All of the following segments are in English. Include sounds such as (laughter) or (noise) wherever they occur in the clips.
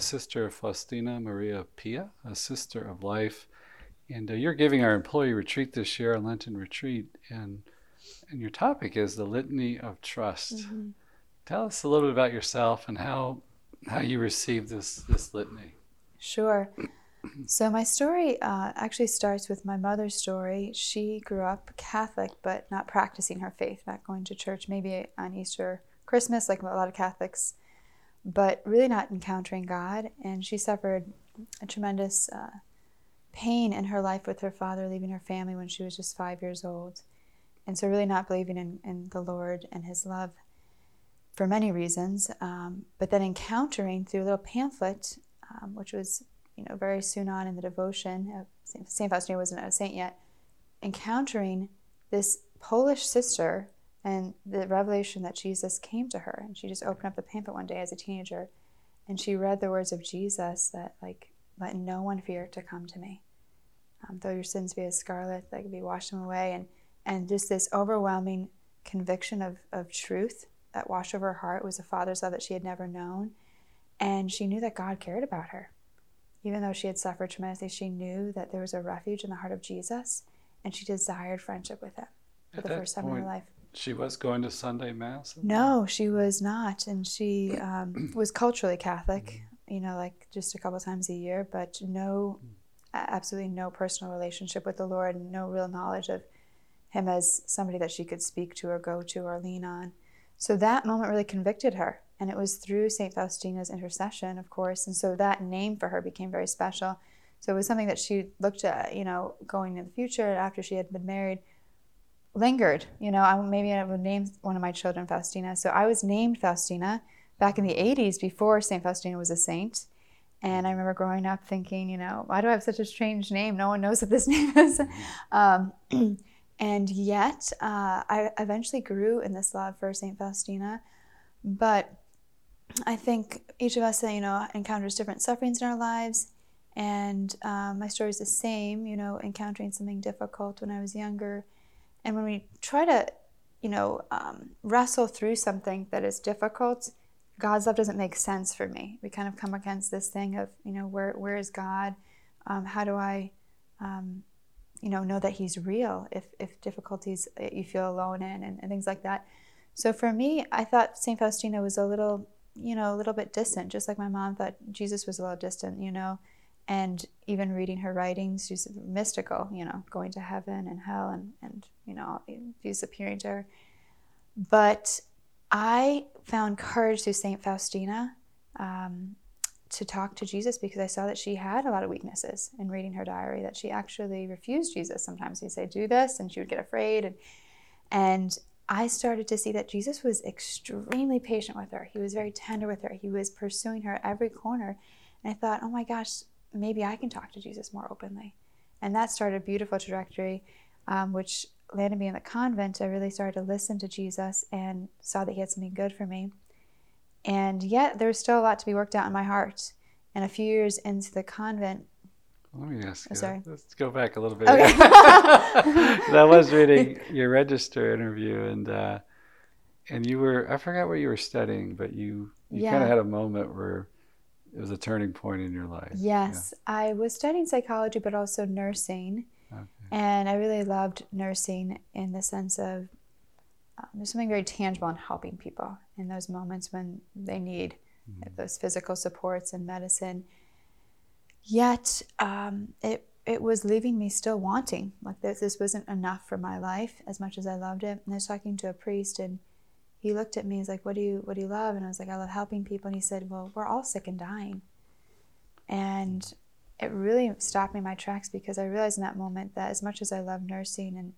Sister Faustina Maria Pia, a sister of life. And uh, you're giving our employee retreat this year, a Lenten retreat. And, and your topic is the litany of trust. Mm-hmm. Tell us a little bit about yourself and how, how you received this, this litany. Sure. So, my story uh, actually starts with my mother's story. She grew up Catholic, but not practicing her faith, not going to church, maybe on Easter, Christmas, like a lot of Catholics, but really not encountering God. And she suffered a tremendous uh, pain in her life with her father leaving her family when she was just five years old. And so, really not believing in, in the Lord and His love for many reasons. Um, but then encountering through a little pamphlet, um, which was you know, very soon on in the devotion, uh, St. Faustina wasn't a saint yet, encountering this Polish sister and the revelation that Jesus came to her. And she just opened up the pamphlet one day as a teenager and she read the words of Jesus that, like, let no one fear to come to me. Um, though your sins be as scarlet, they can be washed them away. And, and just this overwhelming conviction of, of truth that washed over her heart was a father's love that she had never known. And she knew that God cared about her even though she had suffered tremendously, she knew that there was a refuge in the heart of Jesus and she desired friendship with him for At the first time point, in her life. She was going to Sunday Mass? No, she was not. And she um, (clears throat) was culturally Catholic, mm-hmm. you know, like just a couple times a year, but no, absolutely no personal relationship with the Lord no real knowledge of Him as somebody that she could speak to or go to or lean on. So that moment really convicted her and it was through St. Faustina's intercession, of course. And so that name for her became very special. So it was something that she looked at, you know, going in the future after she had been married, lingered. You know, I, maybe I would name one of my children Faustina. So I was named Faustina back in the 80s before St. Faustina was a saint. And I remember growing up thinking, you know, why do I have such a strange name? No one knows what this (laughs) name is. Um, (clears throat) and yet, uh, I eventually grew in this love for St. Faustina. But I think each of us, you know, encounters different sufferings in our lives. And um, my story is the same, you know, encountering something difficult when I was younger. And when we try to, you know, um, wrestle through something that is difficult, God's love doesn't make sense for me. We kind of come against this thing of, you know, where where is God? Um, how do I, um, you know, know that He's real if if difficulties you feel alone in and, and things like that. So for me, I thought Saint Faustina was a little you know, a little bit distant, just like my mom thought Jesus was a little distant, you know. And even reading her writings, she's mystical, you know, going to heaven and hell and, and you know, he's appearing to her. But I found courage through St. Faustina um, to talk to Jesus because I saw that she had a lot of weaknesses in reading her diary, that she actually refused Jesus. Sometimes he'd say, do this, and she would get afraid. And, and I started to see that Jesus was extremely patient with her. He was very tender with her. He was pursuing her every corner. And I thought, oh my gosh, maybe I can talk to Jesus more openly. And that started a beautiful trajectory, um, which landed me in the convent. I really started to listen to Jesus and saw that he had something good for me. And yet, there was still a lot to be worked out in my heart. And a few years into the convent, let me ask oh, you. Sorry. Let's go back a little bit. Okay. (laughs) I was reading (laughs) your register interview, and uh, and you were I forgot what you were studying, but you you yeah. kind of had a moment where it was a turning point in your life. Yes, yeah. I was studying psychology, but also nursing. And I really loved nursing in the sense of um, there's something very tangible in helping people in those moments when they need mm-hmm. those physical supports and medicine Yet um, it it was leaving me still wanting. Like this, this wasn't enough for my life as much as I loved it. And I was talking to a priest, and he looked at me. And he's like, "What do you What do you love?" And I was like, "I love helping people." And he said, "Well, we're all sick and dying." And it really stopped me in my tracks because I realized in that moment that as much as I love nursing and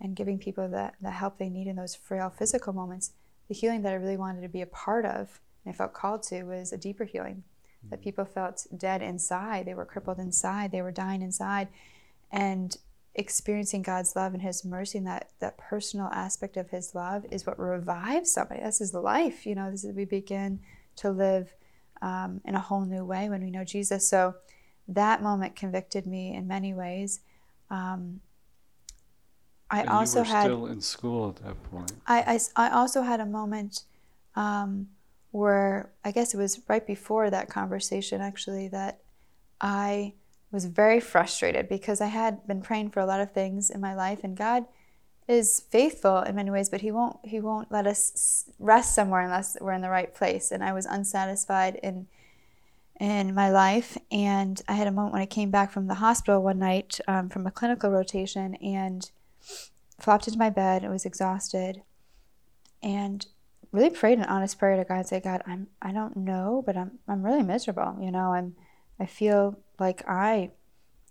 and giving people the, the help they need in those frail physical moments, the healing that I really wanted to be a part of and I felt called to was a deeper healing that people felt dead inside. They were crippled inside. They were dying inside. And experiencing God's love and His mercy and that, that personal aspect of His love is what revives somebody. This is life. You know, this is we begin to live um, in a whole new way when we know Jesus. So that moment convicted me in many ways. Um, I and also had still in school at that point. I, I, I also had a moment um, where I guess it was right before that conversation actually that I was very frustrated because I had been praying for a lot of things in my life and God is faithful in many ways but he won't he won't let us rest somewhere unless we're in the right place and I was unsatisfied in in my life and I had a moment when I came back from the hospital one night um, from a clinical rotation and flopped into my bed I was exhausted and really prayed an honest prayer to God. Say, God, I'm I don't know, but I'm I'm really miserable. You know, I'm I feel like I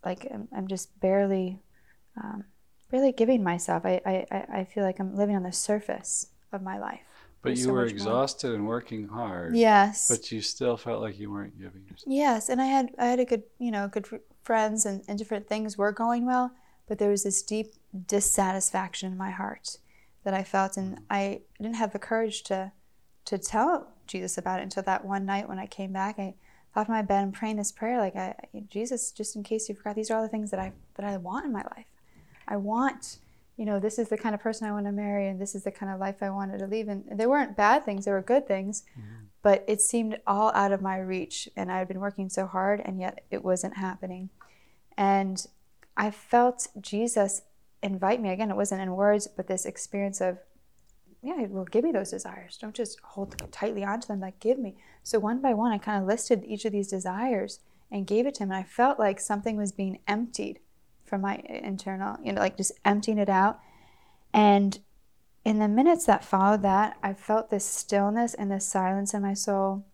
like I'm, I'm just barely um, barely giving myself. I, I I feel like I'm living on the surface of my life. But you so were exhausted more. and working hard. Yes. But you still felt like you weren't giving yourself. Yes, and I had I had a good you know good friends and, and different things were going well, but there was this deep dissatisfaction in my heart that I felt, and mm-hmm. I didn't have the courage to to tell Jesus about it until that one night when I came back. I thought in my bed and praying this prayer, like, I, Jesus, just in case you forgot, these are all the things that I that I want in my life. I want, you know, this is the kind of person I want to marry, and this is the kind of life I wanted to live. And they weren't bad things; they were good things. Mm-hmm. But it seemed all out of my reach, and I had been working so hard, and yet it wasn't happening. And I felt Jesus invite me again it wasn't in words but this experience of yeah well give me those desires don't just hold tightly onto them like give me so one by one i kind of listed each of these desires and gave it to him and i felt like something was being emptied from my internal you know like just emptying it out and in the minutes that followed that i felt this stillness and this silence in my soul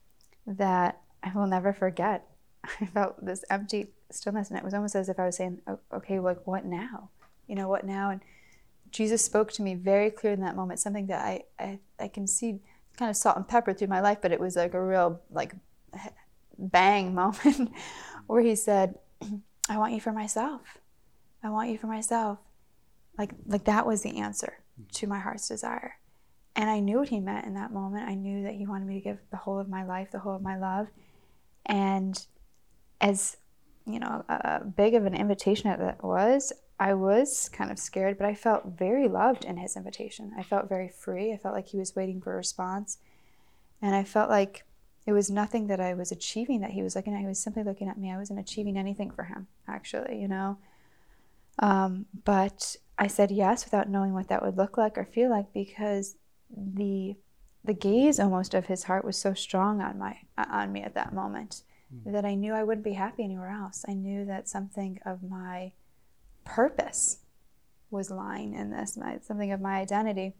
that i will never forget (laughs) i felt this empty stillness and it was almost as if i was saying oh, okay like what now you know what now? And Jesus spoke to me very clear in that moment, something that I, I, I can see kind of salt and pepper through my life, but it was like a real like (laughs) bang (laughs) moment where he said, (clears throat) I want you for myself. I want you for myself. Like like that was the answer to my heart's desire. And I knew what he meant in that moment. I knew that he wanted me to give the whole of my life, the whole of my love. And as you know, uh, big of an invitation that was, I was kind of scared, but I felt very loved in his invitation. I felt very free. I felt like he was waiting for a response. And I felt like it was nothing that I was achieving that he was looking at. He was simply looking at me. I wasn't achieving anything for him, actually, you know. Um, but I said yes without knowing what that would look like or feel like because the the gaze almost of his heart was so strong on my on me at that moment mm. that I knew I wouldn't be happy anywhere else. I knew that something of my purpose was lying in this, my, something of my identity.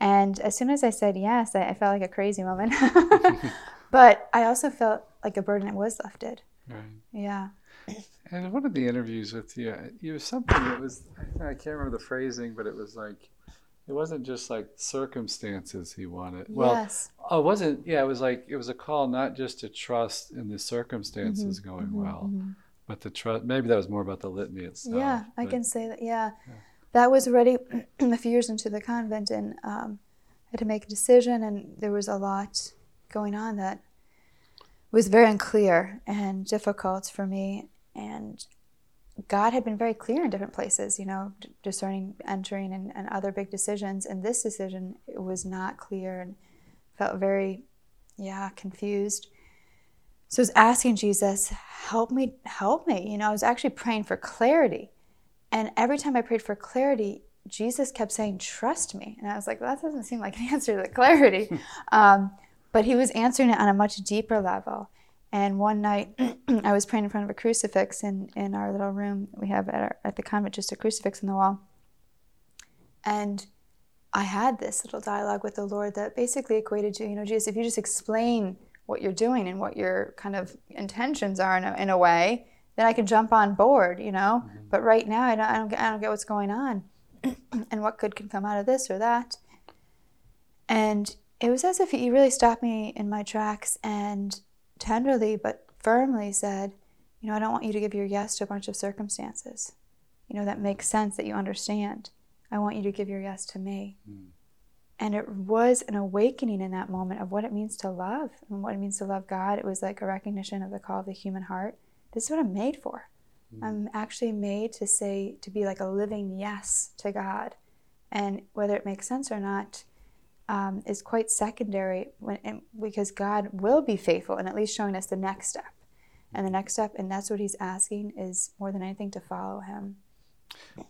And as soon as I said yes, I, I felt like a crazy woman. (laughs) (laughs) but I also felt like a burden was lifted. Right. Yeah. And one of the interviews with you, you was something that was, I can't remember the phrasing, but it was like, it wasn't just like circumstances he wanted. Well, yes. oh, it wasn't, yeah, it was like, it was a call not just to trust in the circumstances mm-hmm, going mm-hmm, well, mm-hmm but the trust, maybe that was more about the litany itself. Yeah, I can say that. Yeah. yeah. that was already (clears throat) a few years into the convent, and um, I had to make a decision, and there was a lot going on that was very unclear and difficult for me. And God had been very clear in different places, you know, discerning entering and, and other big decisions. And this decision was not clear and felt very, yeah, confused. So I was asking Jesus, help me, help me. You know, I was actually praying for clarity. And every time I prayed for clarity, Jesus kept saying, trust me. And I was like, well, that doesn't seem like an (laughs) answer to the clarity. (laughs) um, but he was answering it on a much deeper level. And one night, (clears throat) I was praying in front of a crucifix in, in our little room. We have at, our, at the convent just a crucifix on the wall. And I had this little dialogue with the Lord that basically equated to, you know, Jesus, if you just explain what you're doing and what your kind of intentions are in a, in a way, then I can jump on board, you know. Mm-hmm. But right now, I don't, I don't, get, I don't get what's going on, (clears throat) and what good can come out of this or that. And it was as if he really stopped me in my tracks and tenderly but firmly said, "You know, I don't want you to give your yes to a bunch of circumstances. You know that makes sense that you understand. I want you to give your yes to me." Mm. And it was an awakening in that moment of what it means to love and what it means to love God. It was like a recognition of the call of the human heart. This is what I'm made for. Mm-hmm. I'm actually made to say, to be like a living yes to God. And whether it makes sense or not, um, is quite secondary when, because God will be faithful and at least showing us the next step. And the next step, and that's what he's asking, is more than anything to follow him.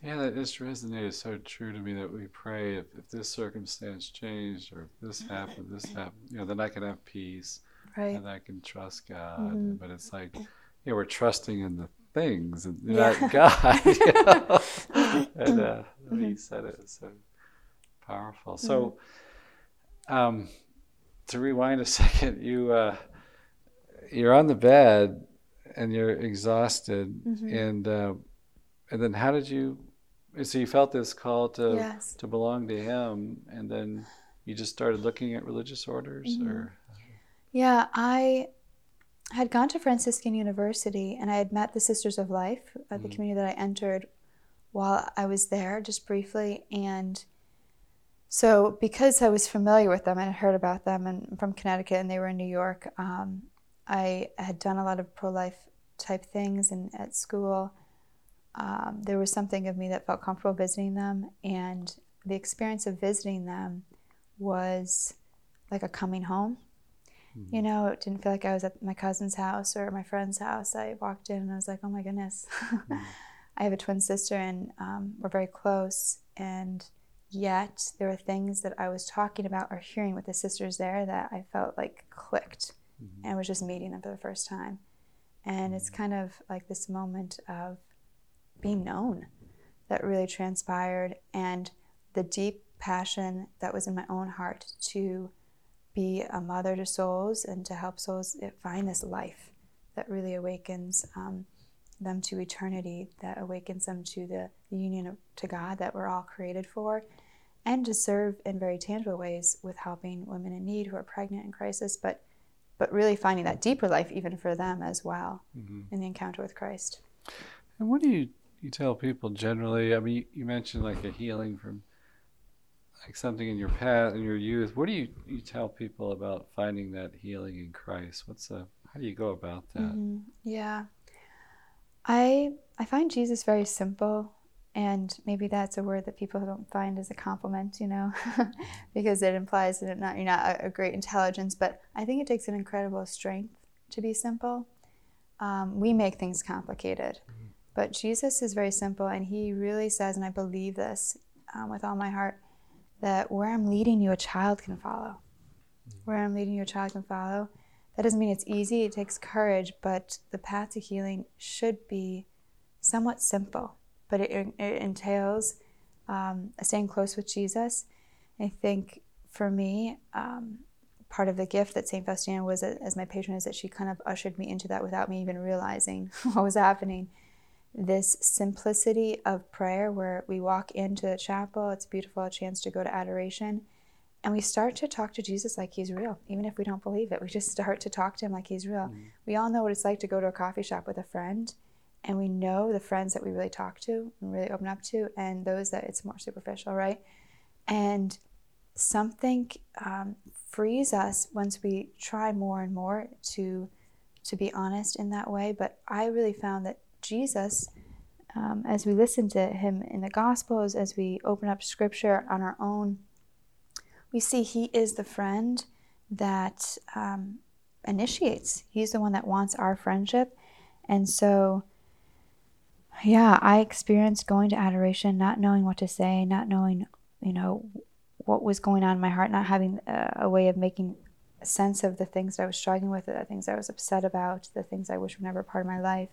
Yeah, that just resonated so true to me that we pray if, if this circumstance changed or if this happened, this happened, you know, then I can have peace right. and I can trust God. Mm-hmm. But it's like, yeah, we're trusting in the things and Yeah. not (laughs) God. You know? (laughs) and uh, Mm-hmm. he said it was so powerful. So, um, to rewind a (laughs) second, you uh, you're on the bed and you're exhausted, Mhm. and uh, and then how did you? So you felt this call to Yes. to belong to Him, and then you just started looking at religious orders, Mhm. or Yeah, I had gone to Franciscan University and I had met the Sisters of Life, uh, the Mhm. community that I entered while I was there, just briefly. And so, because I was familiar with them and had heard about them and from Connecticut and they were in New York, um, I had done a lot of pro life type things and at school. Um, there was something of me that felt comfortable visiting them, and the experience of visiting them was like a coming home. You know, it didn't feel like I was at my cousin's house or my friend's house. I walked in and I was like, oh my goodness. (laughs) I have a twin sister and um, we're very close. And yet there were things that I was talking about or hearing with the sisters there that I felt like clicked. Mm-hmm. And I was just meeting them for the first time. And it's mm-hmm. kind of like this moment of being known that really transpired and the deep passion that was in my own heart to be a mother to souls and to help souls eh, find this life that really awakens um, them to eternity, that awakens them to the, the union of, to God that we're all created for, and to serve in very tangible ways with helping women in need who are pregnant in crisis, but but really finding that deeper life even for them as well Mhm. in the encounter with Christ. And what do you you tell people generally? I mean, you, you mentioned like a healing from like something in your past in your youth. What do you you tell people about finding that healing in Christ? What's the how do you go about that? Mhm. Yeah. I I find Jesus very simple and maybe that's a word that people don't find as a compliment, you know, (laughs) because it implies that not, you're not a, great intelligence. But I think it takes an incredible strength to be simple. Um, we make things complicated, but Jesus is very simple, and he really says, and I believe this um, with all my heart, that where I'm leading you, a child can follow. Where I'm leading you, a child can follow. That doesn't mean it's easy, it takes courage, but the path to healing should be somewhat simple, but it, it entails um, staying close with Jesus. I think for me, um, part of the gift that St. Faustina was as my patron is that she kind of ushered me into that without me even realizing (laughs) what was happening. This simplicity of prayer where we walk into the chapel, it's beautiful, a chance to go to adoration, and we start to talk to Jesus like he's real, even if we don't believe it. We just start to talk to him like he's real. We all know what it's like to go to a coffee shop with a friend, and we know the friends that we really talk to and really open up to, and those that it's more superficial, right? And something um, frees us once we try more and more to to be honest in that way. But I really found that Jesus, um, as we listen to him in the Gospels, as we open up Scripture on our own, we see he is the friend that um, initiates. He's the one that wants our friendship. And so, yeah, I experienced going to adoration, not knowing what to say, not knowing, you know, what was going on in my heart, not having a, a way of making sense of the things that I was struggling with, the things I was upset about, the things I wish were never part of my life.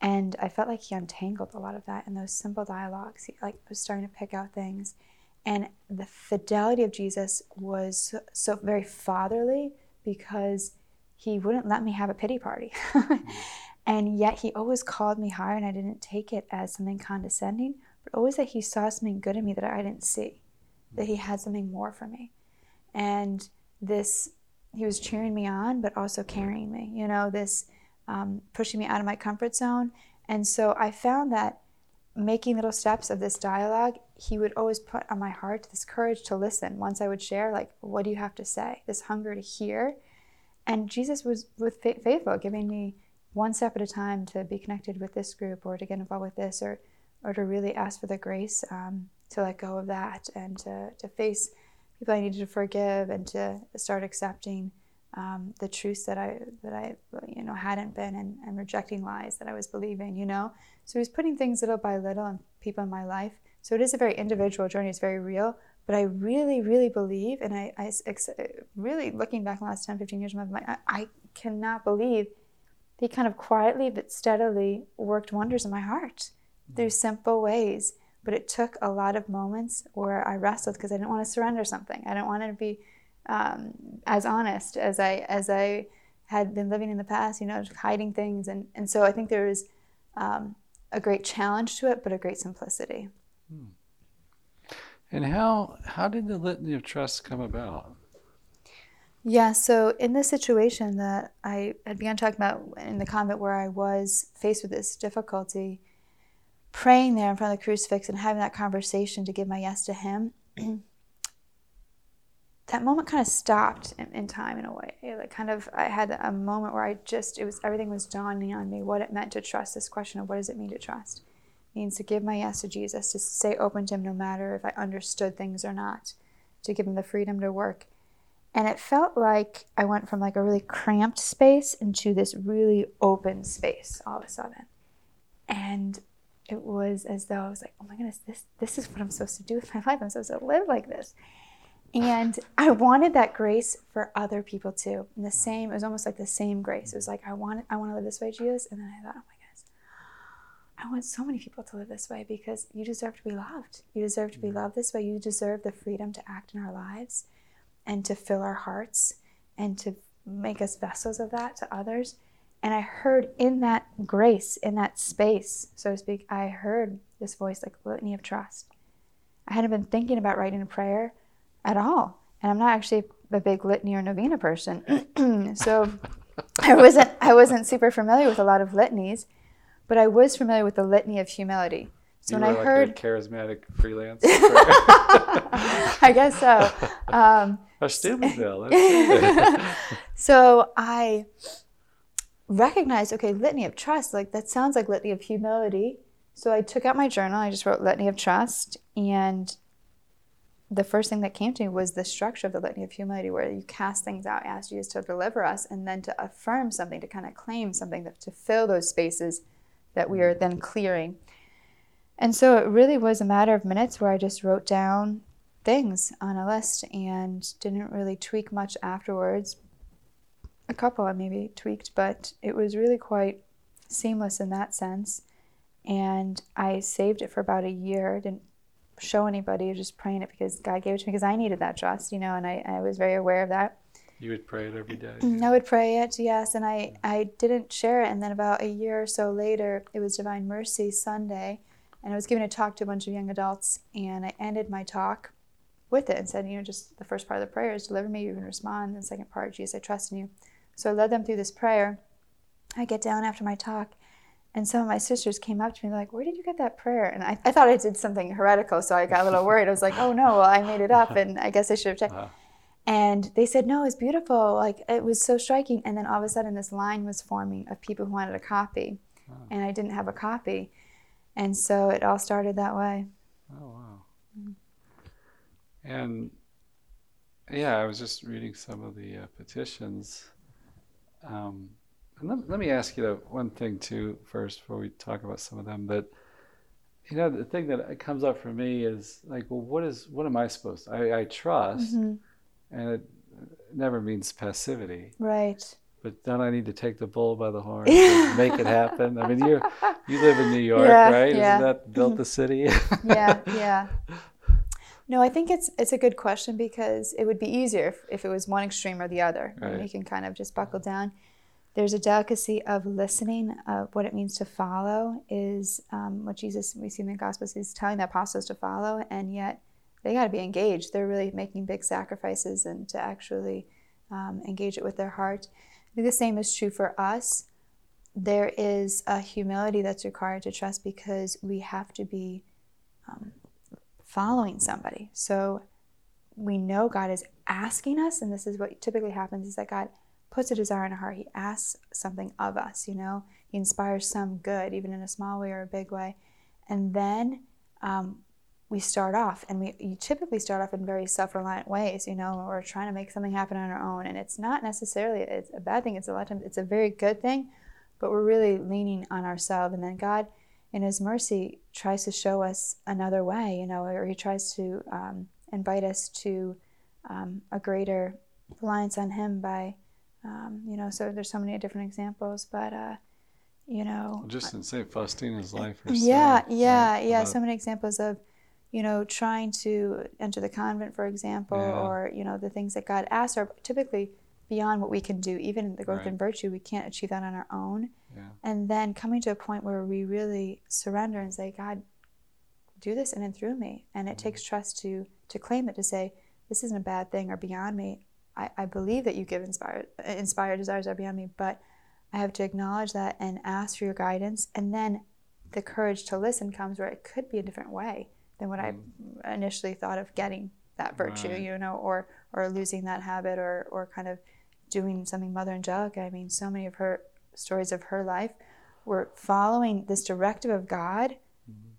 And I felt like he untangled a lot of that in those simple dialogues. He like was starting to pick out things. And the fidelity of Jesus was so, very fatherly because he wouldn't let me have a pity party. (laughs) and yet he always called me higher, and I didn't take it as something condescending, but always that he saw something good in me that I didn't see, that he had something more for me. And this, he was cheering me on, but also carrying me, you know, this um, pushing me out of my comfort zone. And so I found that making little steps of this dialogue, he would always put on my heart this courage to listen. Once I would share, like, what do you have to say? This hunger to hear. And Jesus was with faithful, giving me one step at a time to be connected with this group or to get involved with this or, or to really ask for the grace um, to let go of that and to, to face people I needed to forgive and to start accepting um, the truths that I that I you know hadn't been and, and rejecting lies that I was believing. You know, so he's putting things little by little and people in my life. So it is a very individual journey. It's very real. But I really, really believe, and I, I really looking back the last 10, 15 years of my life, I, I cannot believe he kind of quietly but steadily worked wonders in my heart through simple ways. But it took a lot of moments where I wrestled because I didn't want to surrender something. I didn't want to be um, as honest as I as I had been living in the past. You know, hiding things, and and so I think there is um, a great challenge to it, but a great simplicity. Hmm. And how how did the litany of trust come about? Yeah, so in the situation that I had begun talking about in the convent where I was faced with this difficulty, praying there in front of the crucifix and having that conversation to give my yes to Him, (clears throat) that moment kind of stopped in, in, time in a way. Like kind of, I had a moment where I just, it was everything was dawning on me what it meant to trust. This question of what does it mean to trust? Means to give my yes to Jesus, to stay open to Him no matter if I understood things or not, to give Him the freedom to work and it felt like I went from like a really cramped space into this really open space all of a sudden. And it was as though I was like, oh my goodness, this this is what I'm supposed to do with my life. I'm supposed to live like this. And I wanted that grace for other people too. And the same, it was almost like the same grace. It was like, I want I want to live this way, Jesus. And then I thought, oh I want so many people to live this way because you deserve to be loved. You deserve to be mm. loved this way. You deserve the freedom to act in our lives and to fill our hearts and to make us vessels of that to others. And I heard in that grace, in that space, so to speak, I heard this voice like litany of trust. I hadn't been thinking about writing a prayer at all. And I'm not actually a big litany or novena person. (clears throat) so I wasn't I wasn't super familiar with a lot of litanies, but I was familiar with the litany of humility. So you when I like heard charismatic freelance, (laughs) I guess so. Um, (laughs) (laughs) so I recognized, okay, litany of trust. Like that sounds like litany of humility. So I took out my journal. I just wrote litany of trust, and the first thing that came to me was the structure of the litany of humility, where you cast things out, ask Jesus to deliver us, and then to affirm something, to kind of claim something, to fill those spaces that we mm. are then clearing. And so it really was a matter of minutes where I just wrote down things on a list and didn't really tweak much afterwards. A couple I maybe tweaked, but it was really quite seamless in that sense. And I saved it for about a year, didn't show anybody, just praying it because God gave it to me because I needed that trust, you know, and I, I was very aware of that. You would pray it every day. I would pray it, yes, and I, I didn't share it. And then about a year or so later, it was Divine Mercy Sunday and I was giving a talk to a bunch of young adults, and I ended my talk with it and said, you know, just the first part of the prayer is deliver me, you can respond. And the second part, Jesus, I trust in you. So I led them through this prayer. I get down after my talk, and some of my sisters came up to me like, where did you get that prayer? And I, I thought I did something heretical, so I got a little worried. I was like, oh no, well, I made it up, (laughs) and I guess I should have checked. Uh-huh. And they said, no, it's beautiful. Like, it was so striking. And then all of a sudden, this line was forming of people who wanted a copy. Uh-huh. And I didn't have a copy. And so it all started that way. Oh, wow. Mm-hmm. And yeah, I was just reading some of the uh, petitions. Um, and let, let, me ask you one thing too first before we talk about some of them. But you know, the thing that comes up for me is like, well, what is what am I supposed to? I, I trust, mm-hmm. And it never means passivity. Right but then I need to take the bull by the horn and (laughs) make it happen. I mean, you you live in New York, yeah, right? Yeah. Isn't that built the city? (laughs) yeah, yeah. (laughs) No, I think it's it's a good question because it would be easier if, if it was one extreme or the other. Right. You can kind of just buckle down. There's a delicacy of listening. Of what it means to follow is um, what Jesus we see in the Gospels. He's telling the apostles to follow, and yet they got to be engaged. They're really making big sacrifices and to actually um, engage it with their heart the same is true for us. There is a humility that's required to trust because we have to be um, following somebody. So we know God is asking us, and this is what typically happens: is that God puts a desire in our heart. He asks something of us. You know, He inspires some good, even in a small way or a big way, and then um, we start off and we typically start off in very self-reliant ways you know we're trying to make something happen on our own and it's not necessarily it's a bad thing it's a lot of times it's a very good thing but we're really leaning on ourselves and then god in his mercy tries to show us another way you know or he tries to um, invite us to um, a greater reliance on him by um, you know so there's so many different examples but uh, you know just in st faustina's life herself, yeah yeah right? yeah so many examples of you know trying to enter the convent for example Yeah. or you know the things that god asks are typically beyond what we can do. Even in the growth Right. in virtue we can't achieve that on our own. Yeah. And then coming to a point where we really surrender and say god do this in and through me. And it Mhm. takes trust to to claim it to say this isn't a bad thing or beyond me. I, I believe that you give inspired inspired desires are beyond me but i have to acknowledge that and ask for your guidance. And then the courage to listen comes where it could be a different way than what Mm. i initially thought of getting that virtue Right. you know or or losing that habit or or kind of doing something mother angelica i mean so many of her stories of her life were following this directive of god Mhm.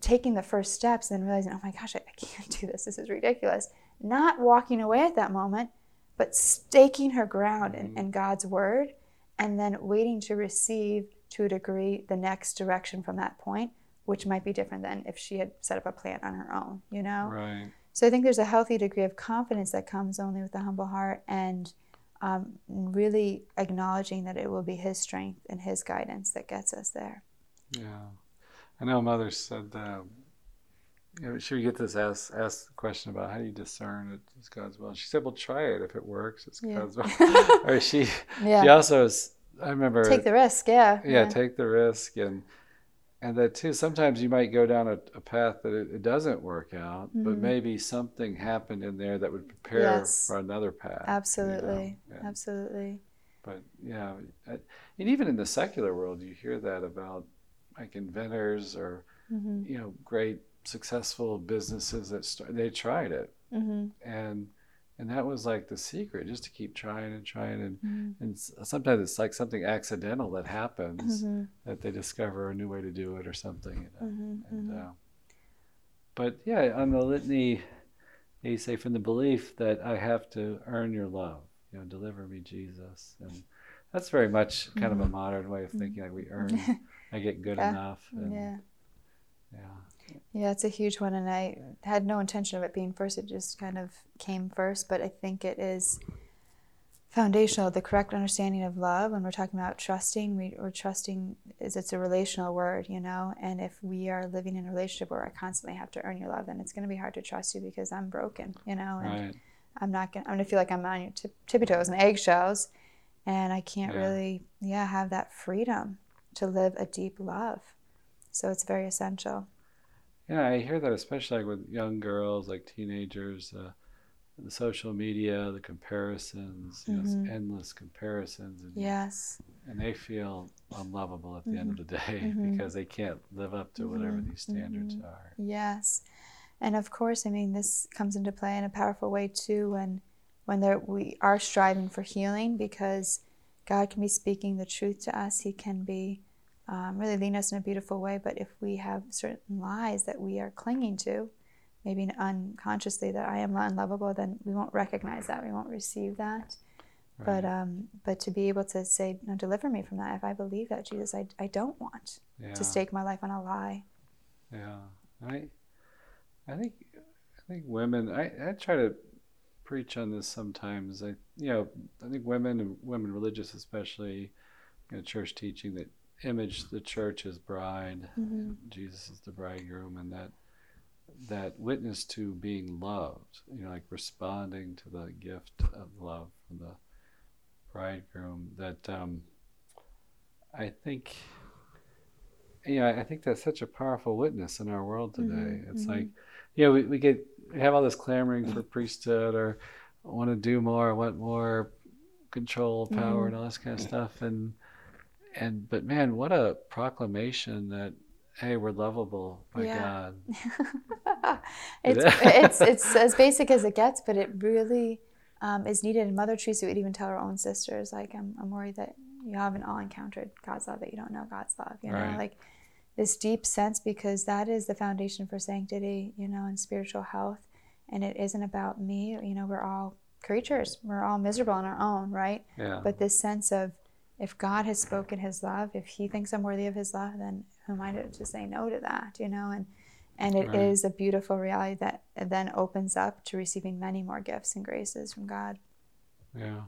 taking the first steps and then realizing oh my gosh I, I can't do this this is ridiculous not walking away at that moment but staking her ground in, Mhm. in god's word and then waiting to receive to a degree the next direction from that point which might be different than if she had set up a plan on her own you know right so I think there's a healthy degree of confidence that comes only with a humble heart and um, really acknowledging that it will be His strength and His guidance that gets us there. Yeah, I know Mother said that. You know, she would get this asked asked the question about how do you discern it is God's will. She said, "Well, try it. If it works, it's Yeah. God's will." (laughs) or she, Yeah. she also, is, I remember, Take the risk. Yeah. yeah, take the risk, and and that too. Sometimes you might go down a, a path that it, it doesn't work out, but Mhm. maybe something happened in there that would prepare Yes. for another path. you know? Absolutely. Absolutely. But yeah, and even in the secular world, you hear that about like inventors or hmm you know great successful businesses that start, they tried it hmm and and that was like the secret just to keep trying and trying and hmm and sometimes it's like something accidental that happens hmm that they discover a new way to do it or something you know? hmm and uh, but yeah on the litany they say from the belief that i have to earn your love you know deliver me jesus and that's very much kind of a Mhm. modern way of Mhm. thinking like we earn (laughs) i get good Yeah. enough and yeah. yeah Yeah, it's a huge one, and I had no intention of it being first. It just kind of came first, but I think it is foundational. The correct understanding of love, when we're talking about trusting, we, we're trusting is it's a relational word, you know. And if we are living in a relationship where I constantly have to earn your love, then it's going to be hard to trust you because I'm broken, you know, and right I'm not going. to I'm going to feel like I'm on your tip, tippy toes and eggshells, and I can't Yeah. really, yeah, have that freedom to live a deep love. So it's very essential. Yeah, I hear that especially like with young girls, like teenagers, uh, the social media, the comparisons, you know, Mhm. endless comparisons, and, Yes. and they feel unlovable at the end of the day (laughs) Mhm. because they can't live up to whatever Mhm. these standards are. Yes, and of course, I mean this comes into play in a powerful way too when when there we are striving for healing because God can be speaking the truth to us. He can be um, really leading us in a beautiful way. But if we have certain lies that we are clinging to, maybe unconsciously that I am unlovable, then we won't recognize that. We won't receive that. But um, but to be able to say, no, deliver me from that. If I believe that, Jesus, I, I don't want yeah, to stake my life on a lie. yeah. I, I think, I think women. I, I try to preach on this sometimes. I, you know, I think women and women religious, especially, you know, church teaching that image the church as bride. Mhm. Jesus is the bridegroom, and that that witness to being loved, you know, like responding to the gift of love from the bridegroom. That um, I think, you know, I think that's such a powerful witness in our world today. Mhm, It's mhm. like, you know, we, we get we have all this clamoring for priesthood or want to do more, want more control, power, Mhm. and all this kind of stuff, and and but man, what a proclamation that hey, we're lovable by Yeah. God. (laughs) it's, (laughs) it's it's as basic as it gets, but it really um, is needed. And Mother Teresa would even tell her own sisters, like, I'm, I'm worried that you haven't all encountered God's love, that you don't know God's love. You know, Right. like this deep sense because that is the foundation for sanctity, you know, and spiritual health. And it isn't about me. You know, we're all creatures. We're all miserable on our own, right? Yeah. But this sense of if God has spoken his love, if he thinks I'm worthy of his love, then who am I to, to say no to that, you know? And and it Right. is a beautiful reality that then opens up to receiving many more gifts and graces from God. Yeah.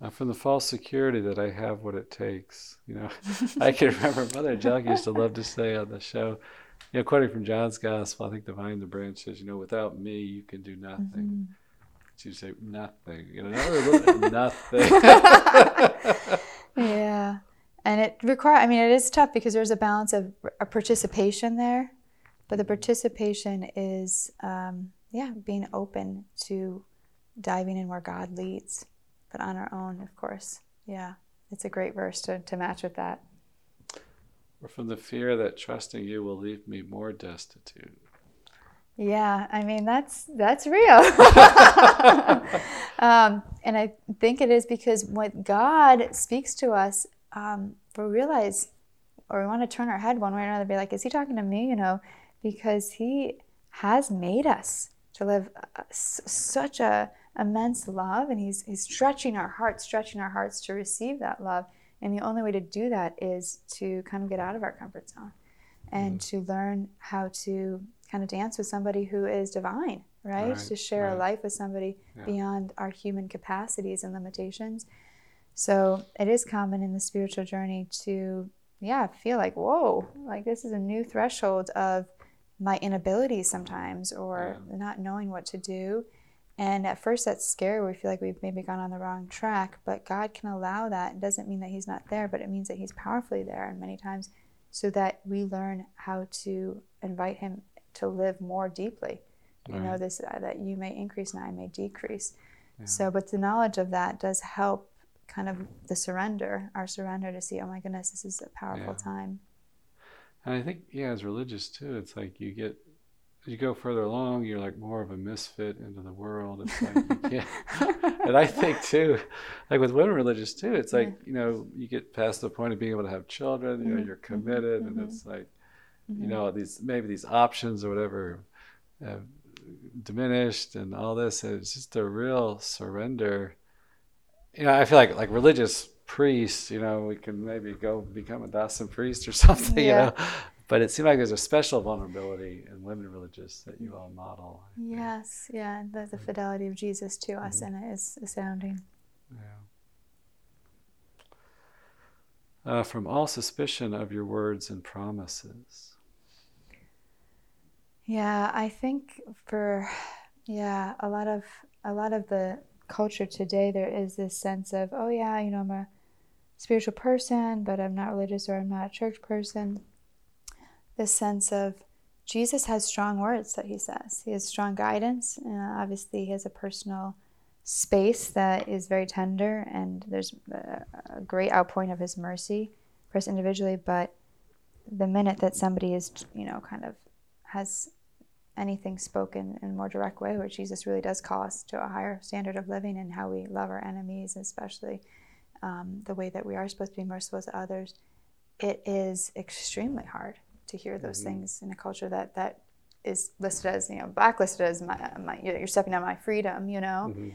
Uh, from the false security that I have what it takes. You know, (laughs) I can remember Mother Angelica used to love to say on the show, you know, quoting from John's Gospel, I think the vine, the branch says, you know, without me, you can do nothing. Mhm. She'd say, nothing. You know, (laughs) nothing. (laughs) Yeah. And it require I mean it is tough because there's a balance of a participation there, but the participation is um, yeah, being open to diving in where God leads, but on our own, of course. Yeah. It's a great verse to, to match with that. or from the fear that trusting you will leave me more destitute. Yeah, I mean that's that's real, (laughs) um, and I think it is because when God speaks to us, um, we realize, or we want to turn our head one way or another, be like, "Is He talking to me?" You know, because He has made us to live uh, such a immense love, and He's He's stretching our hearts, stretching our hearts to receive that love, and the only way to do that is to kind of get out of our comfort zone, and mm-hmm. to learn how to kind of dance with somebody who is divine, right? Right, to share a life with somebody Yeah. beyond our human capacities and limitations. So it is common in the spiritual journey to, yeah, feel like, whoa, like this is a new threshold of my inability sometimes or not knowing what to do. And at first that's scary. We feel like we've maybe gone on the wrong track, but God can allow that. It doesn't mean that He's not there, but it means that He's powerfully there and many times so that we learn how to invite Him to live more deeply. You know, this uh, that you may increase and I may decrease. Yeah. So, but the knowledge of that does help kind of the surrender, our surrender to see, oh my goodness, this is a powerful Yeah. time. And I think, yeah, as religious too, it's like you get, you go further along, you're like more of a misfit into the world. It's like you (laughs) can't. (laughs) and I think too, like with women religious too, it's like, you know, you get past the point of being able to have children, you know, Mhm, you're mhm, committed, mhm. and it's like, you Mhm. know, these maybe these options or whatever have diminished and all this. And it's just a real surrender. You know, I feel like like religious priests, you know, we can maybe go become a diocesan priest or (laughs) something, Yeah. you know. But it seemed like there's a special vulnerability in women religious that you all model. Yes, yeah, the, the fidelity of Jesus to us, and it is astounding. Yeah. Uh, from all suspicion of your words and promises. Yeah, I think for yeah, a lot of a lot of the culture today there is this sense of, oh yeah, you know, I'm a spiritual person, but I'm not religious or I'm not a church person. This sense of Jesus has strong words that he says. He has strong guidance. Uh, obviously, he has a personal space that is very tender, and there's a, a great outpouring of his mercy for us individually. But the minute that somebody is, you know, kind of has anything spoken in a more direct way, where Jesus really does call us to a higher standard of living and how we love our enemies, especially um, the way that we are supposed to be merciful to others, it is extremely hard to hear those Mhm. things in a culture that that is listed as you know blacklisted as my, my you're stepping on my freedom, you know. Mhm.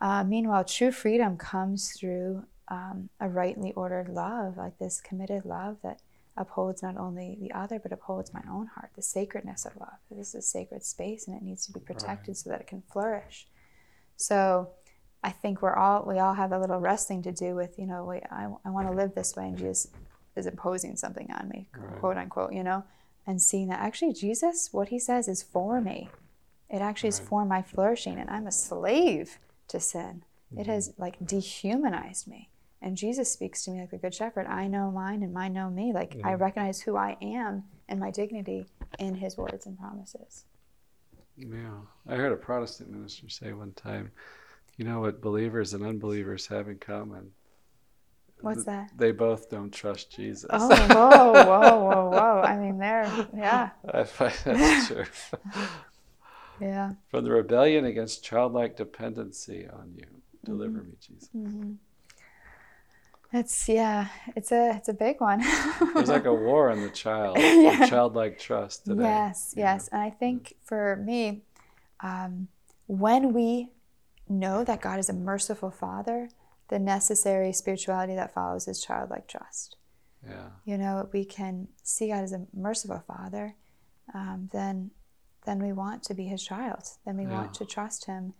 Uh, meanwhile, true freedom comes through um, a rightly ordered love, like this committed love that upholds not only the other, but upholds my own heart, the sacredness of love. This is a sacred space and it needs to be protected so that it can flourish. So I think we're all, we all have a little wrestling to do with, you know, wait, I, I want to live this way and Jesus is imposing something on me, Right. quote unquote, you know, and seeing that actually Jesus, what he says is for me. It actually is for my flourishing and I'm a slave to sin. It Mm-hmm. has like dehumanized me. And Jesus speaks to me like the good shepherd. I know mine and mine know me. Like I Mhm. recognize who I am and my dignity in his words and promises. Yeah. I heard a Protestant minister say one time, you know what believers and unbelievers have in common? What's that? They both don't trust Jesus. Oh, whoa, whoa, whoa, whoa. I mean, there, yeah, (laughs) I find that's (laughs) true. yeah. From the rebellion against childlike dependency on you, deliver me, Jesus. hmm It's yeah, it's a it's a big one. There's like a (laughs) war on the child, yeah. childlike trust today. Yes, yes, and I think for me, um, when we know that God is a merciful Father, the necessary spirituality that follows is childlike trust. Yeah. You know, we can see God as a merciful Father, um, then then we want to be His child. Then we yeah. want to trust Him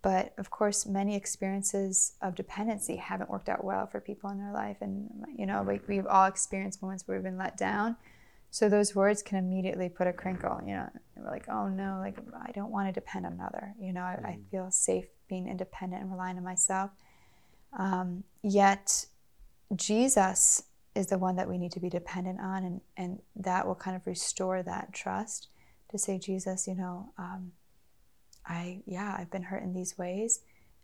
but of course, many experiences of dependency haven't worked out well for people in their life. And, you know, like we've all experienced moments where we've been let down. So those words can immediately put a crinkle, you know, we're like, oh no, like I don't want to depend on another. You know, I, I mm-hmm. feel safe being independent and relying on myself. Um, yet Jesus is the one that we need to be dependent on, and, and that will kind of restore that trust to say, Jesus, you know, um, I yeah I've been hurt in these ways,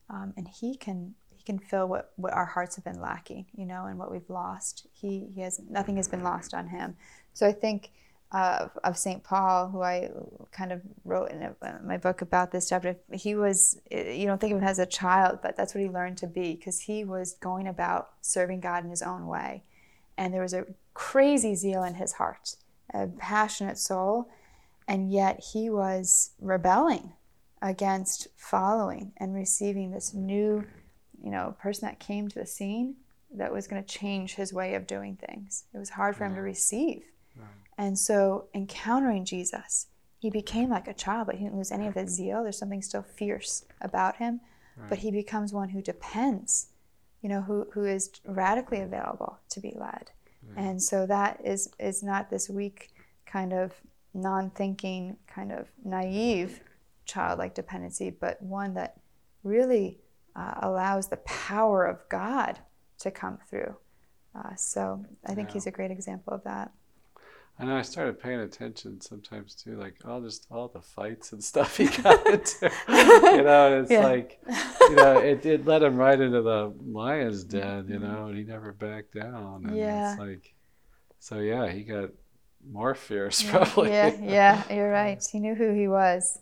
um, and He can He can fill what what our hearts have been lacking, you know, and what we've lost. He He has nothing has been lost on Him. So I think. Uh, of St. Paul, who I kind of wrote in a, my book about this chapter, he was, you don't think of him as a child, but that's what he learned to be because he was going about serving God in his own way. And there was a crazy zeal in his heart, a passionate soul, and yet he was rebelling against following and receiving this new, you know, person that came to the scene that was going to change his way of doing things. It was hard for him to receive. And so, encountering Jesus, he became like a child, but he didn't lose any of his zeal. There's something still fierce about him, right. but he becomes one who depends, you know, who, who is radically available to be led. And so that is is not this weak kind of non-thinking, kind of naive childlike dependency, but one that really uh, allows the power of God to come through. Uh, so I think yeah. he's a great example of that. I know I started paying attention sometimes too, like all just all the fights and (laughs) stuff he got into. you know, and it's yeah. like, you know, it, it led him right into the lion's den, you know, and he never backed down. And yeah. it's like, so yeah, he got more fierce (laughs) probably. Yeah, yeah, you're right. He knew who he was.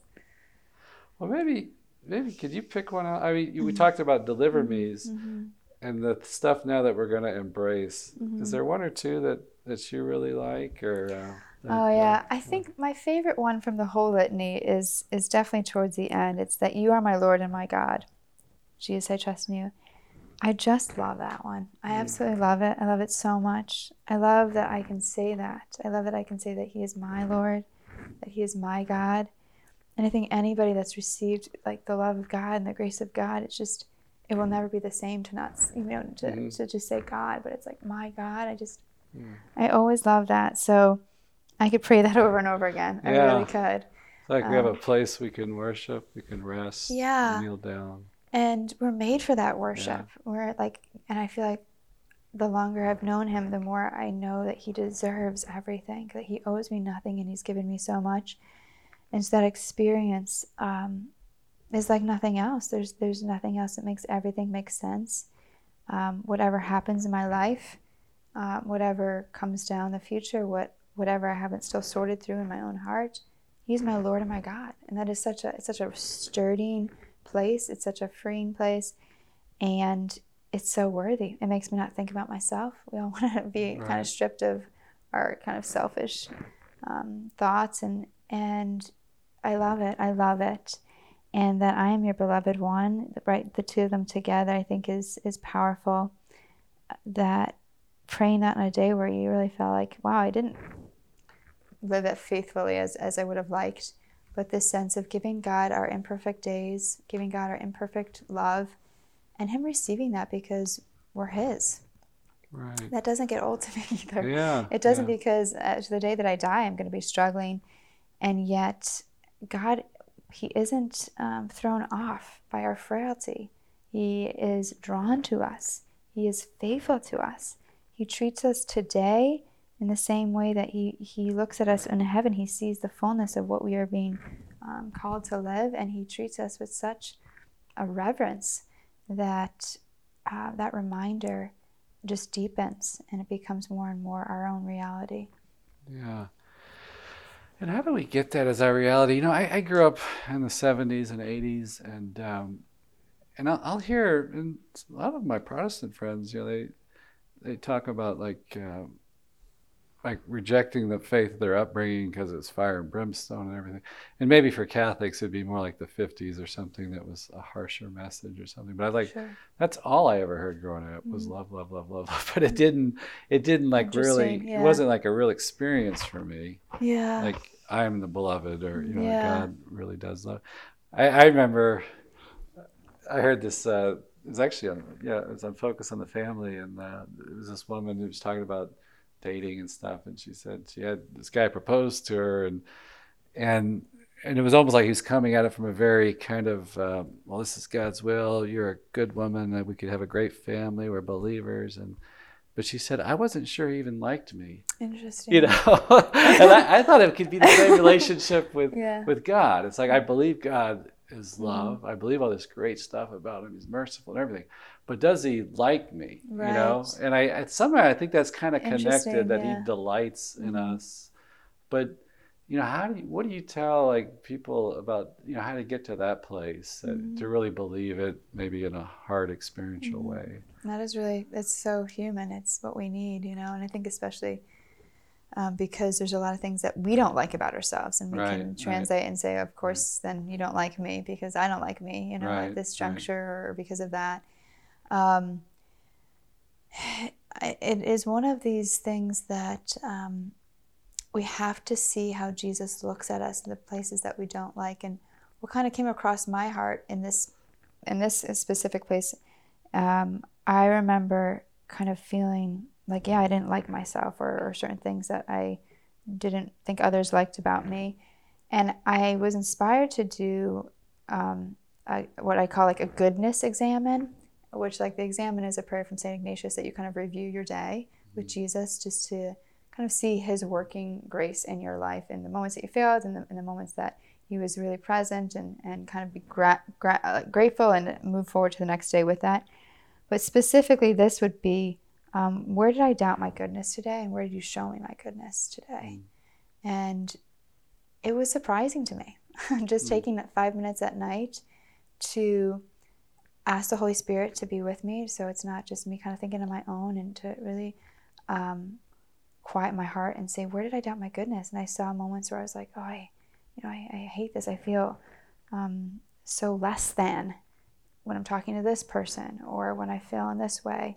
Well, maybe maybe could you pick one out? I mean, we mm-hmm. talked about deliver mm-hmm. me's mm-hmm. and the stuff now that we're going to embrace. Mm-hmm. Is there one or two that that you really like or? Uh, Oh yeah, I think my favorite one from the whole litany is is definitely towards the end. It's that you are my Lord and my God. Jesus, I trust in you. I just love that one. I mm. absolutely love it. I love it so much. I love that I can say that. I love that I can say that He is my Lord, that He is my God, and I think anybody that's received like the love of God and the grace of God, it's just it will never be the same to not you know to, mm-hmm. to just say God, but it's like my God. I just mm. I always love that. So I could pray that (laughs) over and over again. I yeah. really could. It's like um, we have a um, place we can worship, we can rest, yeah, kneel down. And we're made for that worship. Yeah. We're like and I feel like the longer I've known him, the more I know that he deserves everything, that he owes me nothing and he's given me so much and so that experience um, is like nothing else. There's there's nothing else that makes everything make sense. Um, whatever happens in my life, uh, whatever comes down the future, what whatever I haven't still sorted through in my own heart, He's my Lord and my God, and that is such a it's such a sturdying place. It's such a freeing place, and it's so worthy. It makes me not think about myself. We all (laughs) want to be right. kind of stripped of our kind of selfish um, thoughts and and I love it. I love it. And that I am your beloved one, right? The two of them together, I think, is is powerful. That praying that in a day where you really felt like, wow, I didn't live it faithfully as, as I would have liked, but this sense of giving God our imperfect days, giving God our imperfect love, and Him receiving that because we're His. Right. That doesn't get old to me (laughs) either. Yeah. It doesn't yeah. because uh, to the day that I die, I'm going to be struggling, and yet God, He isn't um, thrown off by our frailty. He is drawn to us. He is faithful to us. He treats us today in the same way that He, he looks at us in heaven. He sees the fullness of what we are being um, called to live, and He treats us with such a reverence that uh, that reminder just deepens and it becomes more and more our own reality. Yeah. And how do we get that as our reality? You know, I, I grew up in the 70s and 80s, and um, and I'll, I'll, hear and a lot of my Protestant friends, you know, they they talk about like uh, like rejecting the faith of their upbringing because it's fire and brimstone and everything. And maybe for Catholics it'd be more like the 50s or something that was a harsher message or something. But I like Sure. that's all I ever heard growing up was Mhm. love, love, love, love, love. (laughs) But it didn't it didn't like really yeah. it wasn't like a real experience for me. Yeah. Like I'm the beloved or you know Yeah. God really does love. I, I remember I heard this uh it was actually on yeah, it was on Focus on the Family. And uh, it was this woman who was talking about dating and stuff. And she said she had this guy proposed to her and and and it was almost like he was coming at it from a very kind of uh, well this is god's will. You're a good woman and we could have a great family. We're believers. And but she said i wasn't sure he even liked me. Interesting. you know? (laughs) And I, I thought it could be the same (laughs) relationship with Yeah. with god. It's like i believe god is Mm-hmm. love i believe all this great stuff about him he's merciful and everything but does he like me you know and i somehow i think that's kind of connected that yeah. he delights in Mhm. us but you know how do you what do you tell like people about you know how to get to that place Mhm. to really believe it maybe in a hard experiential Mhm. way That is really, it's so human. It's what we need, you know, and I think especially um, because there's a lot of things that we don't like about ourselves and we Right, can right. translate and say, of course, then you don't like me because I don't like me, you know, Right, at this right. juncture or because of that. Um, (sighs) it is one of these things that um, we have to see how Jesus looks at us in the places that we don't like. And what kind of came across my heart in this in this specific place, um, I remember kind of feeling like, yeah, I didn't like myself or, or certain things that I didn't think others liked about me. And I was inspired to do um, a, what I call like a goodness examine, which like the examine is a prayer from St. Ignatius that you kind of review your day with Jesus just to kind of see his working grace in your life in the moments that you failed and the, in the moments that he was really present and, and kind of be gra- gra- uh, grateful and move forward to the next day with that. But specifically, this would be um, where did I doubt my goodness today and where did you show me my goodness today? And it was surprising to me (laughs) just Mm. taking that five minutes at night to ask the Holy Spirit to be with me. So it's not just me kind of thinking on my own and to really um, quiet my heart and say, where did I doubt my goodness? And I saw moments where I was like, oh, I, you know, I, I hate this. I feel um, so less than when I'm talking to this person or when I feel in this way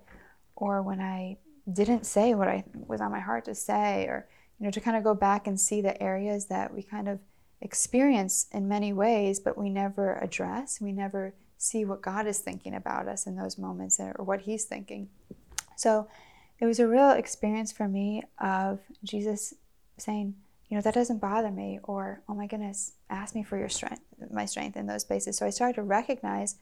or when I didn't say what I was on my heart to say or, you know, to kind of go back and see the areas that we kind of experience in many ways, but we never address. We never see what God is thinking about us in those moments or what He's thinking. So it was a real experience for me of Jesus saying, you know, that doesn't bother me, or oh my goodness, ask me for your strength, my strength in those places. So I started to recognize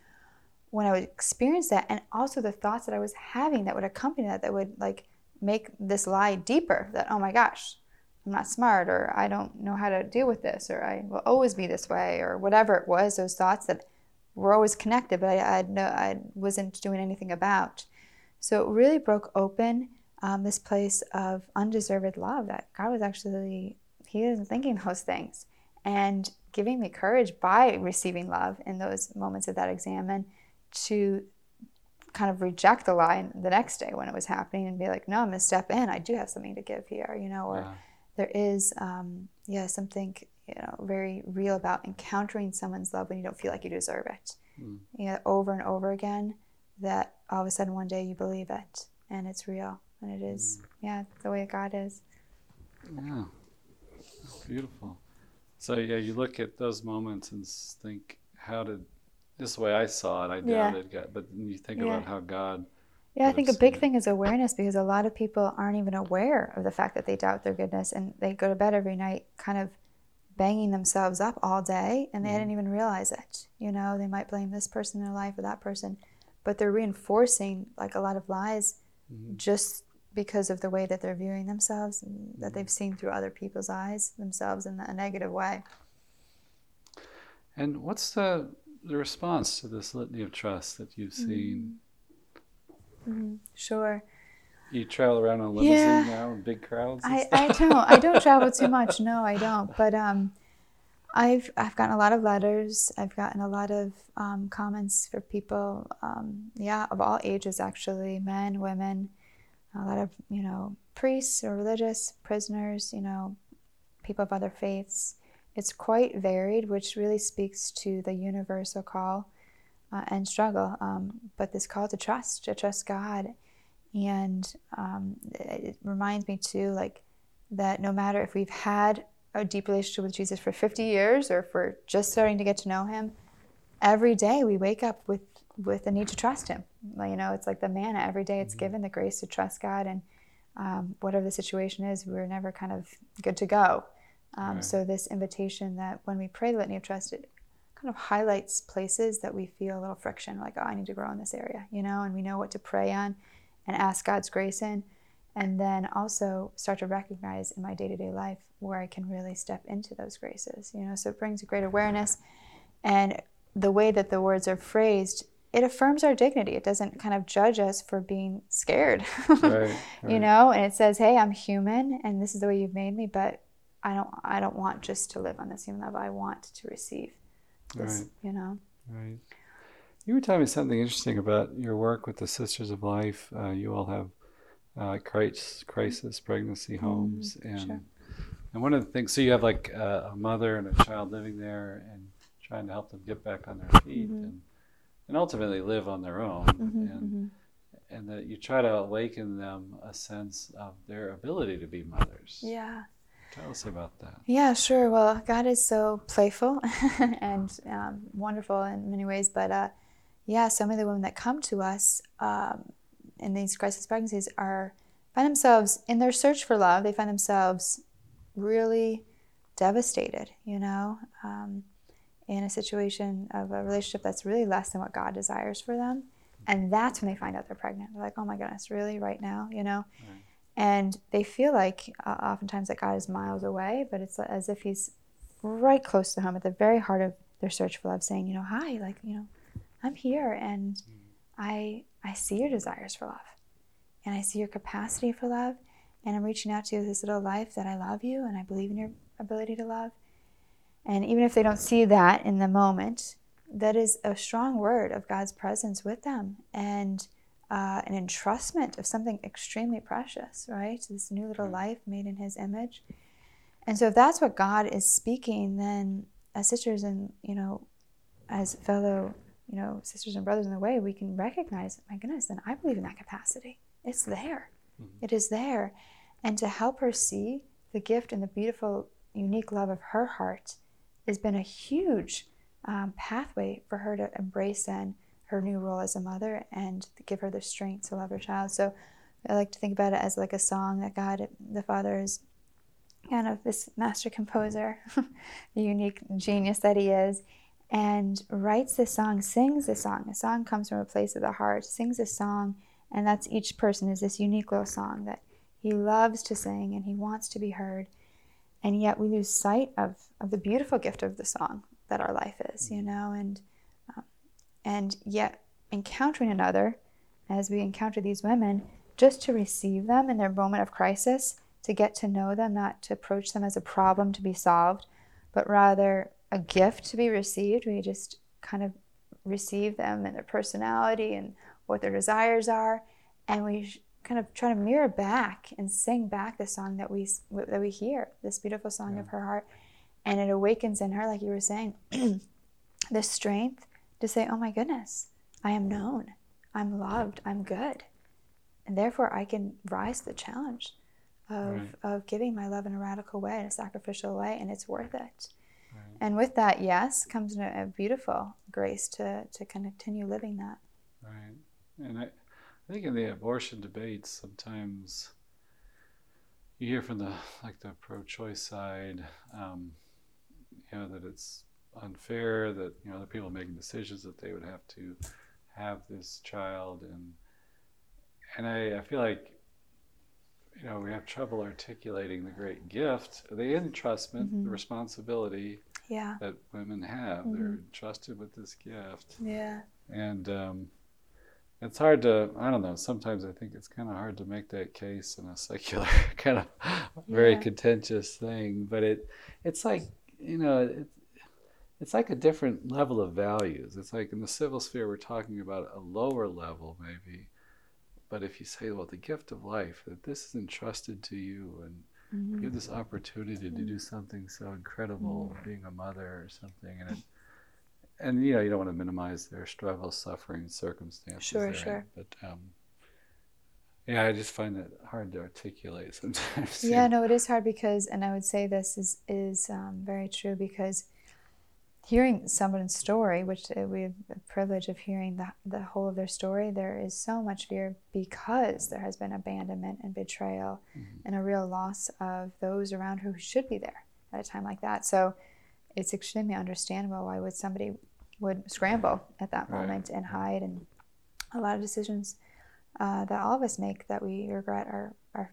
when I would experience that, and also the thoughts that I was having that would accompany that, that would like make this lie deeper. That oh my gosh, I'm not smart, or I don't know how to deal with this, or I will always be this way, or whatever it was. Those thoughts that were always connected, but I, I, no, I wasn't doing anything about. So it really broke open um, this place of undeserved love that God was actually, He isn't thinking (laughs) those things. And giving me courage by receiving love in those moments of that examine to kind of reject the lie the next day when it was happening and be like, no, I'm going to step in. I do have something to give here, you know, or Yeah. there is, um, yeah, something, you know, very real about encountering someone's love when you don't feel like you deserve it. Mm. You know, over and over again, that all of a sudden one day you believe it and it's real and it is, yeah, the way God is. Yeah, beautiful. So yeah, you look at those moments and think, how did this is the way I saw it? I Yeah. doubted God, but you think Yeah. about how God. Yeah, I think a big thing is awareness because a lot of people aren't even aware of the fact that they doubt their goodness and they go to bed every night kind of banging themselves up all day and they Mhm. didn't even realize it. You know, they might blame this person in their life or that person, but they're reinforcing like a lot of lies Mhm. just because of the way that they're viewing themselves and Mm-hmm. that they've seen through other people's eyes themselves in a negative way. And what's the the response to this litany of trust that you've seen? hmm Sure. You travel around on a limousine Yeah. now in big crowds. I? I don't I don't travel too (laughs) much. No, I don't. But um, I've I've gotten a lot of letters. I've gotten a lot of um, comments for people. Um, yeah, of all ages actually, men, women, a lot of, you know, priests or religious, prisoners, you know, people of other faiths. It's quite varied, which really speaks to the universal call uh, and struggle. Um, but this call to trust, to trust God. And um, it reminds me too, like, that no matter if we've had a deep relationship with Jesus for 50 years or if we're just starting to get to know him, every day we wake up with with the need to trust him. You know, it's like the manna every day. It's mm-hmm. given the grace to trust God, and um, whatever the situation is, we're never kind of good to go. Um, right. So this invitation that when we pray the litany of trust, it kind of highlights places that we feel a little friction, like oh, I need to grow in this area, you know, and we know what to pray on, and ask God's grace in, and then also start to recognize in my day to day life where I can really step into those graces, you know. So it brings a great awareness, and the way that the words are phrased it affirms our dignity. It doesn't kind of judge us for being scared, right, (laughs) right. you know. And it says, "Hey, I'm human, and this is the way you've made me, but I don't, I don't want just to live on this human level. I want to receive this, right. you know." Right. You were telling me something interesting about your work with the Sisters of Life. Uh, you all have uh, crisis, crisis pregnancy mm-hmm. homes, mm, and sure. and one of the things. So you have like a, a mother and a child living there, and trying to help them get back on their feet, mm-hmm. and and ultimately live on their own mm-hmm, and mm-hmm. and that you try to awaken them a sense of their ability to be mothers yeah tell us about that yeah sure well god is so playful (laughs) and um, wonderful in many ways but uh, yeah so many of the women that come to us um, in these crisis pregnancies are find themselves in their search for love they find themselves really devastated you know um, in a situation of a relationship that's really less than what God desires for them. And that's when they find out they're pregnant. They're like, oh my goodness, really, right now, you know? Right. And they feel like uh, oftentimes that God is miles away, but it's as if He's right close to home at the very heart of their search for love, saying, you know, hi, like, you know, I'm here and. I, I see your desires for love and I see your capacity for love. And I'm reaching out to you this little life that I love you and I believe in your ability to love and even if they don't see that in the moment, that is a strong word of God's presence with them and uh, an entrustment of something extremely precious, right? This new little mm. life made in His image. And so, if that's what God is speaking, then as sisters and you know, as fellow you know sisters and brothers in the way, we can recognize, my goodness, then I believe in that capacity. It's there. Mm-hmm. It is there, and to help her see the gift and the beautiful, unique love of her heart has been a huge um, pathway for her to embrace then her new role as a mother and give her the strength to love her child. So I like to think about it as like a song that God, the Father, is kind of this master composer, (laughs) the unique genius that he is, and writes this song, sings this song. A song comes from a place of the heart, sings a song, and that's each person is this unique little song that he loves to sing and he wants to be heard and yet we lose sight of, of the beautiful gift of the song that our life is, you know, and and yet encountering another as we encounter these women, just to receive them in their moment of crisis, to get to know them, not to approach them as a problem to be solved, but rather a gift to be received. We just kind of receive them and their personality and what their desires are, and we kind of try to mirror back and sing back the song that we that we hear, this beautiful song yeah. of her heart, and it awakens in her, like you were saying, (clears throat) the strength to say, "Oh my goodness, I am known, I'm loved, I'm good," and therefore I can rise to the challenge of right. of giving my love in a radical way, in a sacrificial way, and it's worth it. Right. And with that, yes, comes a, a beautiful grace to to continue living that. Right, and I I think in the abortion debates, sometimes you hear from the like the pro-choice side, um, you know, that it's unfair that you know other people making decisions that they would have to have this child, and and I, I feel like you know we have trouble articulating the great gift, the entrustment, mm-hmm. the responsibility yeah. that women have. Mm-hmm. They're entrusted with this gift. Yeah. And um, it's hard to i don't know sometimes i think it's kind of hard to make that case in a secular (laughs) kind of very yeah. contentious thing but it it's like you know it, it's like a different level of values it's like in the civil sphere we're talking about a lower level maybe but if you say, well, the gift of life, that this is entrusted to you, and mm-hmm. you have this opportunity to do something so incredible, mm-hmm. being a mother or something, and it, and you know, you don't want to minimize their struggle, suffering, circumstances. Sure, sure. But um, yeah, I just find it hard to articulate (laughs) sometimes. Yeah, no, it is hard because, and I would say this is is um, very true because hearing someone's story, which uh, we have the privilege of hearing the, the whole of their story, there is so much fear because there has been abandonment and betrayal mm-hmm. and a real loss of those around who should be there at a time like that. So it's extremely understandable why would somebody would scramble at that right. moment and hide and a lot of decisions uh, that all of us make that we regret are, are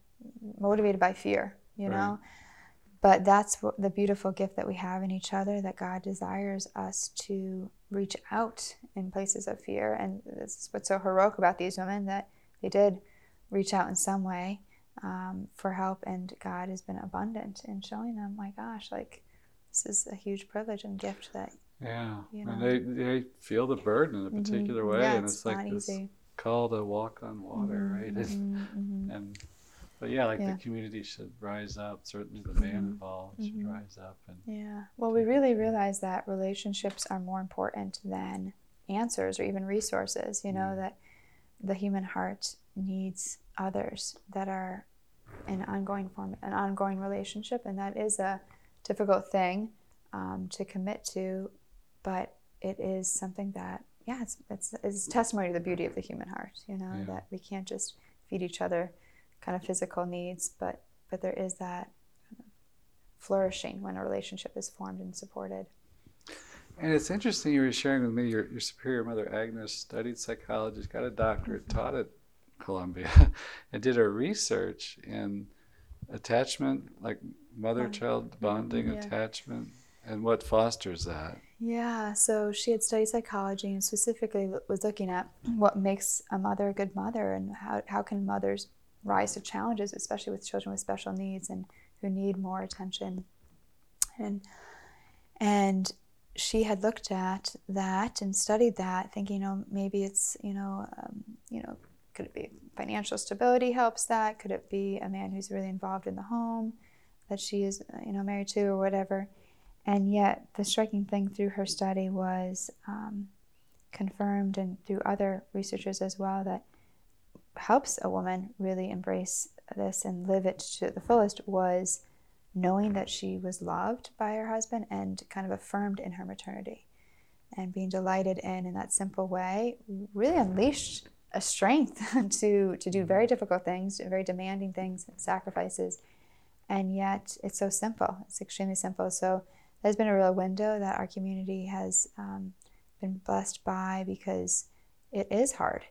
motivated by fear, you right. know? But that's the beautiful gift that we have in each other that God desires us to reach out in places of fear. And this is what's so heroic about these women that they did reach out in some way um, for help. And God has been abundant in showing them, my gosh, like this is a huge privilege and gift that. Yeah, you know, and they, they feel the burden in a mm-hmm. particular mm-hmm. way, yeah, and it's, it's like this call to walk on water, mm-hmm. right? (laughs) Mm-hmm. and but yeah, like yeah. the community should rise up. Certainly, the man mm-hmm. involved should mm-hmm. rise up. And yeah, well, we really realize that relationships are more important than answers or even resources. You know mm-hmm. that the human heart needs others that are an ongoing form, an ongoing relationship, and that is a difficult thing um, to commit to, but it is something that yeah, it's, it's, it's testimony to the beauty of the human heart. You know yeah. that we can't just feed each other kind of physical needs, but but there is that flourishing when a relationship is formed and supported. And it's interesting you were sharing with me your, your superior mother Agnes studied psychology, got a doctorate, mm-hmm. taught at Columbia, (laughs) and did her research in attachment, like mother-child bonding, yeah. attachment, and what fosters that. Yeah, so she had studied psychology and specifically was looking at what makes a mother a good mother and how, how can mothers rise to challenges, especially with children with special needs and who need more attention. And and she had looked at that and studied that, thinking, you know, maybe it's, you know, um, you know, could it be financial stability helps that? Could it be a man who's really involved in the home that she is, you know, married to or whatever? And yet, the striking thing through her study was um, confirmed, and through other researchers as well, that helps a woman really embrace this and live it to the fullest was knowing that she was loved by her husband and kind of affirmed in her maternity and being delighted in in that simple way really unleashed a strength (laughs) to to do very difficult things very demanding things sacrifices. And yet it's so simple. It's extremely simple. So there's been a real window that our community has um, been blessed by because it is hard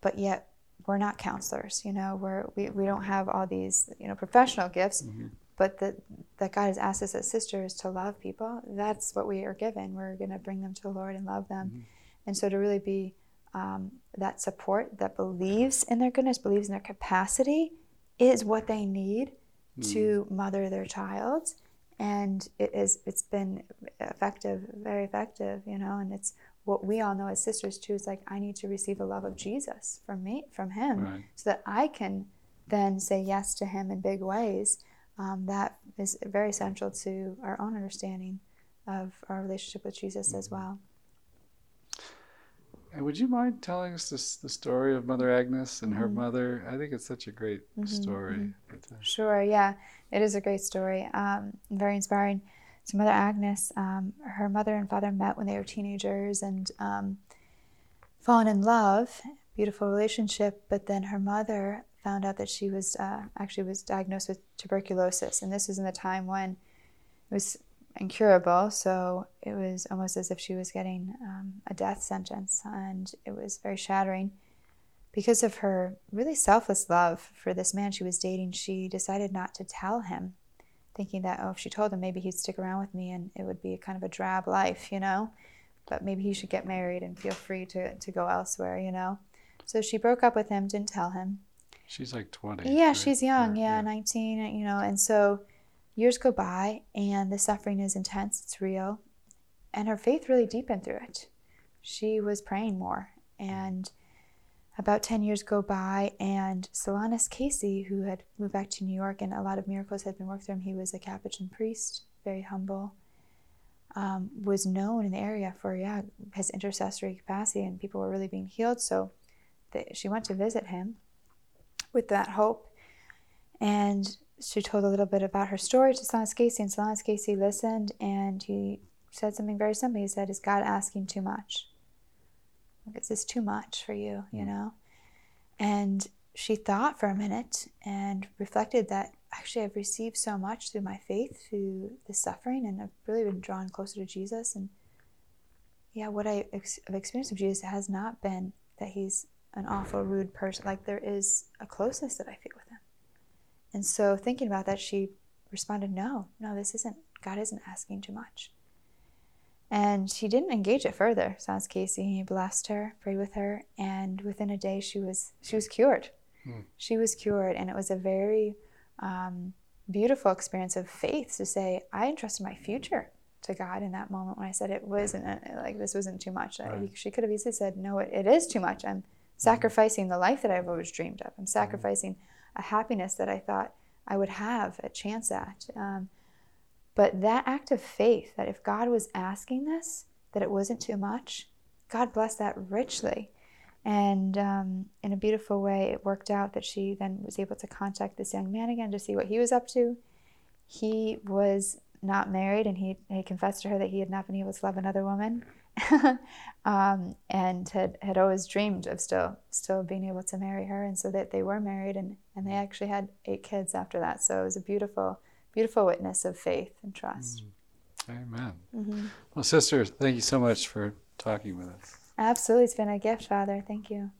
but yet we're not counselors, you know, we're, we, we don't have all these, you know, professional gifts, mm-hmm. but that, that God has asked us as sisters to love people. That's what we are given. We're going to bring them to the Lord and love them. Mm-hmm. And so to really be um, that support that believes in their goodness, believes in their capacity, is what they need mm-hmm. to mother their child. And it is, it's been effective, very effective, you know, and it's what we all know as sisters too is like I need to receive the love of Jesus from me from Him, right. so that I can then say yes to Him in big ways. Um, that is very central to our own understanding of our relationship with Jesus mm-hmm. as well. And would you mind telling us this, the story of Mother Agnes and mm-hmm. her mother? I think it's such a great mm-hmm, story. Mm-hmm. Sure, yeah, it is a great story. Um, very inspiring. So Mother Agnes, um, her mother and father met when they were teenagers and um, fallen in love, beautiful relationship. But then her mother found out that she was uh, actually was diagnosed with tuberculosis, and this was in the time when it was incurable. So it was almost as if she was getting um, a death sentence, and it was very shattering. Because of her really selfless love for this man she was dating, she decided not to tell him thinking that, oh, if she told him, maybe he'd stick around with me and it would be kind of a drab life, you know? But maybe he should get married and feel free to, to go elsewhere, you know? So she broke up with him, didn't tell him. She's like 20. Yeah, right? she's young. Or, yeah, yeah, 19, you know. And so years go by and the suffering is intense, it's real. And her faith really deepened through it. She was praying more. And about 10 years go by, and Solanus Casey, who had moved back to New York and a lot of miracles had been worked through him, he was a Capuchin priest, very humble, um, was known in the area for, yeah, his intercessory capacity, and people were really being healed. So she went to visit him with that hope. And she told a little bit about her story to Solanus Casey, and Solanus Casey listened, and he said something very simple. He said, Is God asking too much? Is this too much for you, you mm. know? And she thought for a minute and reflected that actually I've received so much through my faith, through the suffering, and I've really been drawn closer to Jesus. And yeah, what I have experienced of Jesus has not been that he's an awful, rude person. Like there is a closeness that I feel with him. And so thinking about that, she responded, No, no, this isn't, God isn't asking too much. And she didn't engage it further. Solanus Casey. He blessed her, prayed with her, and within a day she was she was cured. Hmm. She was cured, and it was a very um, beautiful experience of faith to say, I entrusted my future to God in that moment when I said it wasn't like this wasn't too much. Right. She could have easily said, No, it, it is too much. I'm mm-hmm. sacrificing the life that I've always dreamed of. I'm mm-hmm. sacrificing mm-hmm. a happiness that I thought I would have a chance at. Um, but that act of faith, that if God was asking this, that it wasn't too much, God blessed that richly. And um, in a beautiful way, it worked out that she then was able to contact this young man again to see what he was up to. He was not married, and he, he confessed to her that he had not been able to love another woman, (laughs) um, and had, had always dreamed of still still being able to marry her. And so that they were married, and, and they actually had eight kids after that. So it was a beautiful beautiful witness of faith and trust. Mm. Amen. Mm-hmm. Well, sister, thank you so much for talking with us. Absolutely. It's been a gift, Father. Thank you.